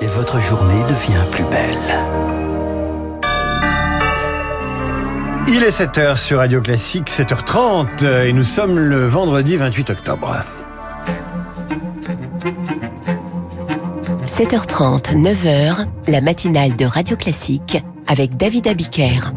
et votre journée devient plus belle. Il est 7h sur Radio Classique, 7h30 et nous sommes le vendredi 28 octobre. 7h30, 9h, la matinale de Radio Classique avec David Abiker.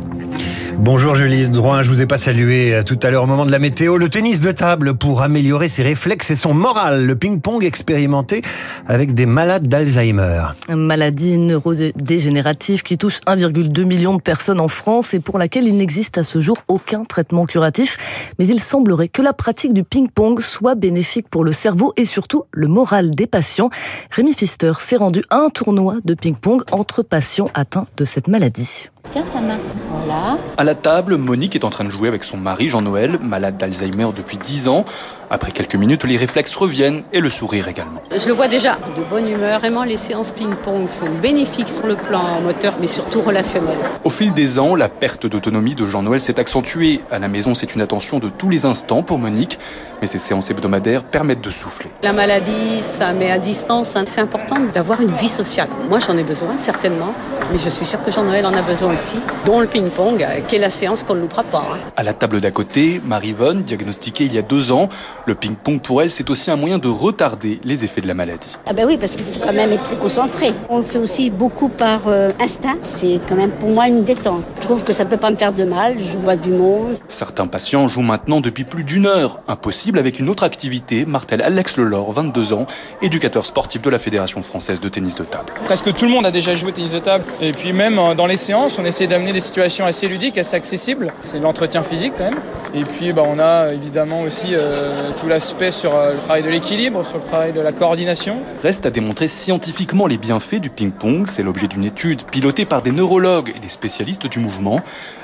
Bonjour Julie Drouin, je vous ai pas salué euh, tout à l'heure au moment de la météo. Le tennis de table pour améliorer ses réflexes et son moral. Le ping-pong expérimenté avec des malades d'Alzheimer. Maladie neurodégénérative qui touche 1,2 million de personnes en France et pour laquelle il n'existe à ce jour aucun traitement curatif. Mais il semblerait que la pratique du ping-pong soit bénéfique pour le cerveau et surtout le moral des patients. Rémi Pfister s'est rendu à un tournoi de ping-pong entre patients atteints de cette maladie. Tiens ta main. Voilà. À la table, Monique est en train de jouer avec son mari Jean-Noël, malade d'Alzheimer depuis 10 ans. Après quelques minutes, les réflexes reviennent et le sourire également. Je le vois déjà, de bonne humeur. Vraiment, les séances ping-pong sont bénéfiques sur le plan moteur, mais surtout relationnel. Au fil des ans, la perte d'autonomie de Jean-Noël s'est accentuée. À la maison, c'est une attention de tous les instants pour Monique, mais ces séances hebdomadaires permettent de souffler. La maladie, ça met à distance. C'est important d'avoir une vie sociale. Moi, j'en ai besoin, certainement, mais je suis sûre que Jean-Noël en a besoin aussi, dont le ping-pong, euh, qui est la séance qu'on ne loupera pas. hein. À la table d'à côté, Marie-Vonne, diagnostiquée il y a deux ans, le ping-pong pour elle, c'est aussi un moyen de retarder les effets de la maladie. Ah ben oui, parce qu'il faut quand même être très concentré. On le fait aussi beaucoup par euh, instinct. C'est quand même pour moi une détente. Je trouve que ça peut pas me faire de mal. Je vois du monde. Certains patients jouent maintenant depuis plus d'une heure. Impossible avec une autre activité, martèle Alex Lelor, 22 ans, éducateur sportif de la Fédération française de tennis de table. Presque tout le monde a déjà joué au tennis de table. Et puis même euh, dans les séances, on essaie d'amener des situations assez ludiques, assez accessibles. C'est l'entretien physique quand même. Et puis bah, on a évidemment aussi euh, tout l'aspect sur euh, le travail de l'équilibre, sur le travail de la coordination. Reste à démontrer scientifiquement les bienfaits du ping-pong. C'est l'objet d'une étude pilotée par des neurologues et des spécialistes du mouvement.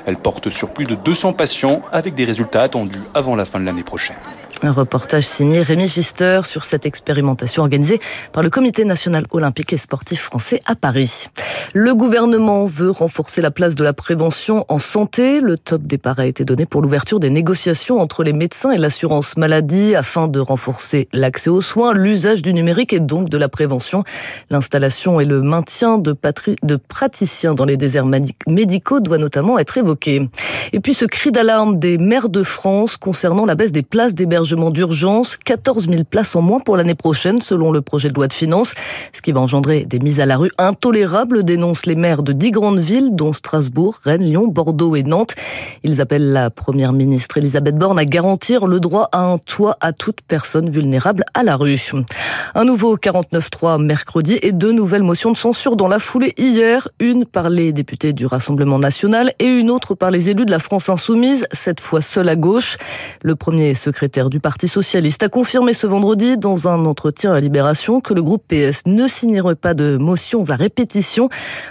Elle porte sur plus de 200 patients avec des résultats attendus avant la fin de l'année prochaine. Un reportage signé Rémi Pfister sur cette expérimentation organisée par le Comité national olympique et sportif français à Paris. Le gouvernement veut renforcer la place de la prévention en santé. Le top départ a été donné pour l'ouverture des négociations entre les médecins et l'assurance maladie afin de renforcer l'accès aux soins, l'usage du numérique et donc de la prévention. L'installation et le maintien de, de praticiens dans les déserts médicaux doit notamment être évoqué. Et puis ce cri d'alarme des maires de France concernant la baisse des places d'hébergement d'urgence, 14 000 places en moins pour l'année prochaine selon le projet de loi de finances, ce qui va engendrer des mises à la rue intolérables, dénoncent les maires de dix grandes villes dont Strasbourg, Rennes, Lyon, Bordeaux et Nantes. Ils appellent la première ministre Elisabeth Borne à garantir le droit à un toit à toute personne vulnérable à la rue. Un nouveau 49.3 mercredi et deux nouvelles motions de censure dans la foulée hier, une par les députés du Rassemblement national et une autre par les élus de la France insoumise, cette fois seule à gauche. Le premier secrétaire du Parti socialiste a confirmé ce vendredi dans un entretien à Libération que le groupe PS ne signerait pas de motions à répétition.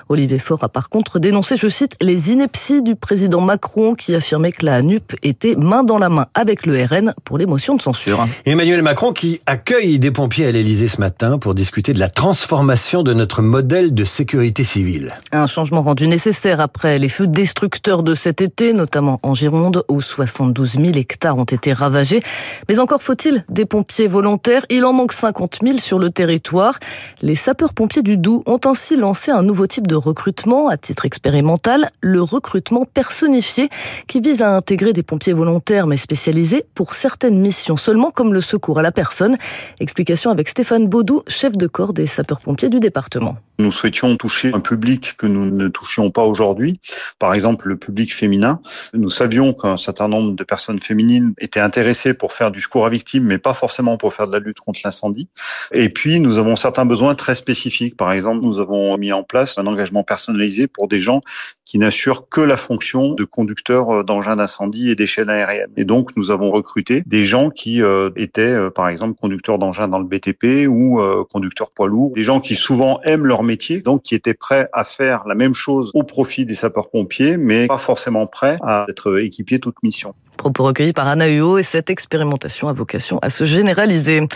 Olivier Faure a par contre dénoncé, je cite, les inepties du président Macron qui affirmait que la NUP était main dans la main avec le RN pour les motions de censure. Emmanuel Macron qui accueille des pompiers à l'Elysée ce matin pour discuter de la transformation de notre modèle de sécurité civile. Un changement rendu nécessaire après les feux destructeurs de cet été, notamment en Gironde, où 72 000 hectares ont été ravagés. Mais encore faut-il des pompiers volontaires. Il en manque 50 000 sur le territoire. Les sapeurs-pompiers du Doubs ont ainsi lancé un nouveau type de recrutement à titre expérimental, le recrutement personnifié, qui vise à intégrer des pompiers volontaires mais spécialisés pour certaines missions seulement, comme le secours à la personne. Explication avec Stéphane Baudou, chef de corps des sapeurs-pompiers du département. Nous souhaitions toucher un public que nous ne touchions pas aujourd'hui, par exemple le public féminin. Nous savions qu'un certain nombre de personnes féminines étaient intéressées pour faire du secours à victimes, mais pas forcément pour faire de la lutte contre l'incendie. Et puis, nous avons certains besoins très spécifiques. Par exemple, nous avons mis en place un engagement personnalisé pour des gens qui n'assurent que la fonction de conducteur d'engins d'incendie et d'échelle aérienne. Et donc, nous avons recruté des gens qui euh, étaient, euh, par exemple, conducteurs d'engins dans le BTP ou euh, conducteurs poids lourds, des gens qui souvent aiment leur métier, donc qui étaient prêts à faire la même chose au profit des sapeurs-pompiers, mais pas forcément prêts à être équipiers toute mission. Propos recueillis par Anna Huot et cette expérimentation a vocation à se généraliser.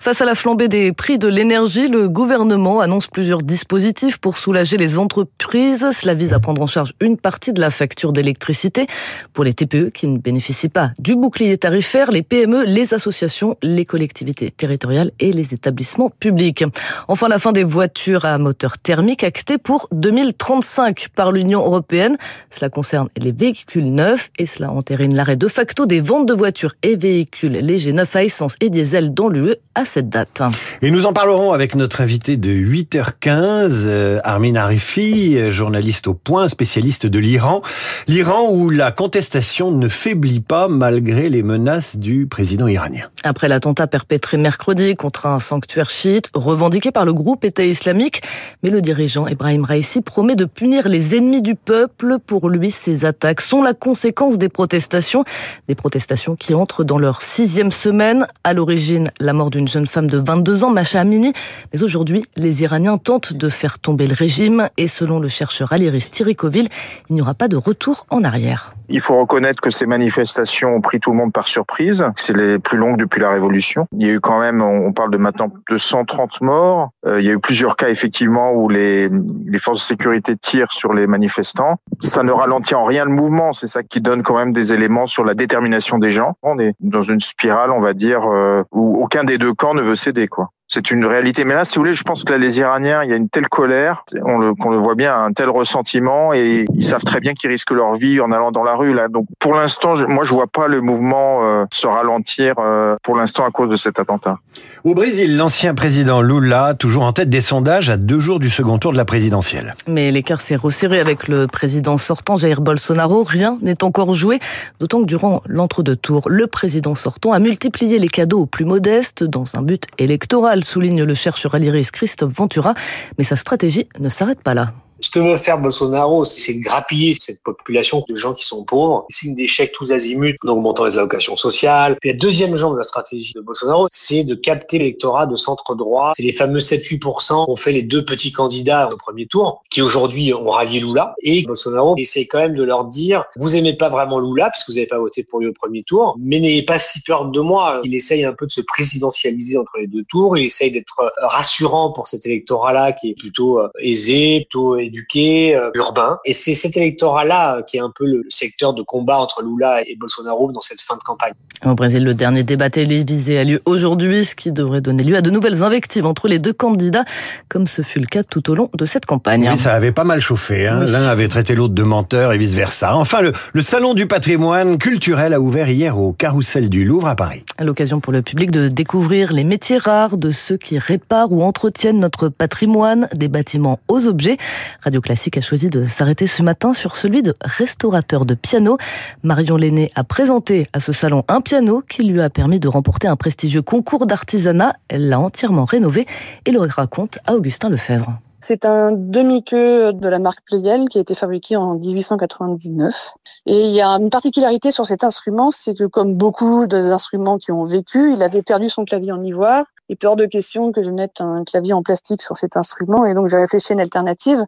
Face à la flambée des prix de l'énergie, le gouvernement annonce plusieurs dispositifs pour soulager les entreprises. Cela vise à prendre en charge une partie de la facture d'électricité pour les TPE qui ne bénéficient pas du bouclier tarifaire, les PME, les associations, les collectivités territoriales et les établissements publics. Enfin, la fin des voitures à moteur thermique actée pour 2035 par l'Union européenne. Cela concerne les véhicules neufs et cela entérine l'arrêt de facto des ventes de voitures et véhicules légers neufs à essence et diesel dans l'UE à cette date. Et nous en parlerons avec notre invité de 8h15, euh, Armin Arifi, journaliste au point, spécialiste de l'Iran. L'Iran où la contestation ne faiblit pas malgré les menaces du président iranien. Après l'attentat perpétré mercredi contre un sanctuaire chiite revendiqué par le groupe État islamique, mais le dirigeant Ibrahim Raisi promet de punir les ennemis du peuple. Pour lui, ces attaques sont la conséquence des protestations des protestations qui entrent dans leur sixième semaine. À l'origine, la mort d'une jeune femme de 22 ans, Macha Amini. Mais aujourd'hui, les Iraniens tentent de faire tomber le régime. Et selon le chercheur Aliris Tirikovil, il n'y aura pas de retour en arrière. Il faut reconnaître que ces manifestations ont pris tout le monde par surprise. C'est les plus longues depuis la Révolution. Il y a eu quand même, on parle de maintenant de 130 morts. Euh, il y a eu plusieurs cas effectivement où les, les forces de sécurité tirent sur les manifestants. Ça ne ralentit en rien le mouvement. C'est ça qui donne quand même des éléments sur la détermination des gens. On est dans une spirale, on va dire, euh, où aucun des deux camps ne veut céder, quoi c'est une réalité. Mais là, si vous voulez, je pense que là, les Iraniens, il y a une telle colère, on le, qu'on le voit bien, un tel ressentiment, et ils savent très bien qu'ils risquent leur vie en allant dans la rue. Là, donc pour l'instant, moi, je vois pas le mouvement euh, se ralentir euh, pour l'instant à cause de cet attentat. Au Brésil, l'ancien président Lula, toujours en tête des sondages à deux jours du second tour de la présidentielle. Mais l'écart s'est resserré avec le président sortant Jair Bolsonaro. Rien n'est encore joué, d'autant que durant l'entre-deux tours, le président sortant a multiplié les cadeaux aux plus modestes dans un but électoral souligne le chercheur à l'IRIS Christophe Ventura, mais sa stratégie ne s'arrête pas là. Ce que veut faire Bolsonaro, c'est de grappiller cette population de gens qui sont pauvres. C'est une d'échecs tous azimuts en augmentant les allocations sociales. La deuxième jambe de la stratégie de Bolsonaro, c'est de capter l'électorat de centre droit. C'est les fameux 7-8% ont fait les deux petits candidats au premier tour, qui aujourd'hui ont rallié Lula. Et Bolsonaro essaie quand même de leur dire, vous aimez pas vraiment Lula, parce que vous n'avez pas voté pour lui au premier tour, mais n'ayez pas si peur de moi. Il essaye un peu de se présidentialiser entre les deux tours. Il essaye d'être rassurant pour cet électorat-là, qui est plutôt euh, aisé, plutôt éduqué, euh, urbain. Et c'est cet électorat-là qui est un peu le secteur de combat entre Lula et Bolsonaro dans cette fin de campagne. Au Brésil, le dernier débat télévisé a lieu aujourd'hui, ce qui devrait donner lieu à de nouvelles invectives entre les deux candidats, comme ce fut le cas tout au long de cette campagne. Oui, ça avait pas mal chauffé. Hein. L'un avait traité l'autre de menteur et vice-versa. Enfin, le, le Salon du patrimoine culturel a ouvert hier au Carrousel du Louvre à Paris. À l'occasion pour le public de découvrir les métiers rares de ceux qui réparent ou entretiennent notre patrimoine, des bâtiments aux objets. Radio Classique a choisi de s'arrêter ce matin sur celui de restaurateur de piano. Marion Lenné a présenté à ce salon un piano qui lui a permis de remporter un prestigieux concours d'artisanat. Elle l'a entièrement rénové et le raconte à Augustin Lefebvre. C'est un demi-queue de la marque Pleyel qui a été fabriqué en 1899. Et il y a une particularité sur cet instrument, c'est que comme beaucoup des instruments qui ont vécu, il avait perdu son clavier en ivoire. Il est hors de question que je mette un clavier en plastique sur cet instrument. Et donc j'ai réfléchi à une alternative.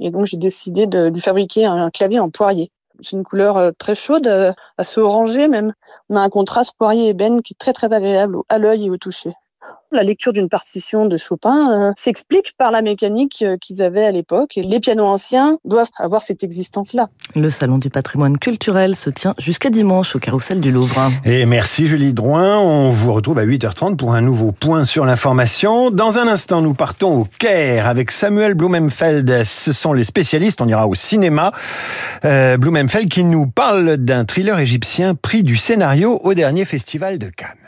Et donc j'ai décidé de lui fabriquer un clavier en poirier. C'est une couleur euh, très chaude, euh, assez orangée même. On a un contraste poirier-ébène qui est très très agréable à l'œil et au toucher. La lecture d'une partition de Chopin euh, s'explique par la mécanique euh, qu'ils avaient à l'époque. Et les pianos anciens doivent avoir cette existence-là. Le Salon du patrimoine culturel se tient jusqu'à dimanche au Carrousel du Louvre. Et merci Julie Drouin. On vous retrouve à 8h30 pour un nouveau point sur l'information. Dans un instant, nous partons au Caire avec Samuel Blumenfeld. Ce sont les spécialistes. On ira au cinéma. Euh, Blumenfeld qui nous parle d'un thriller égyptien pris du scénario au dernier festival de Cannes.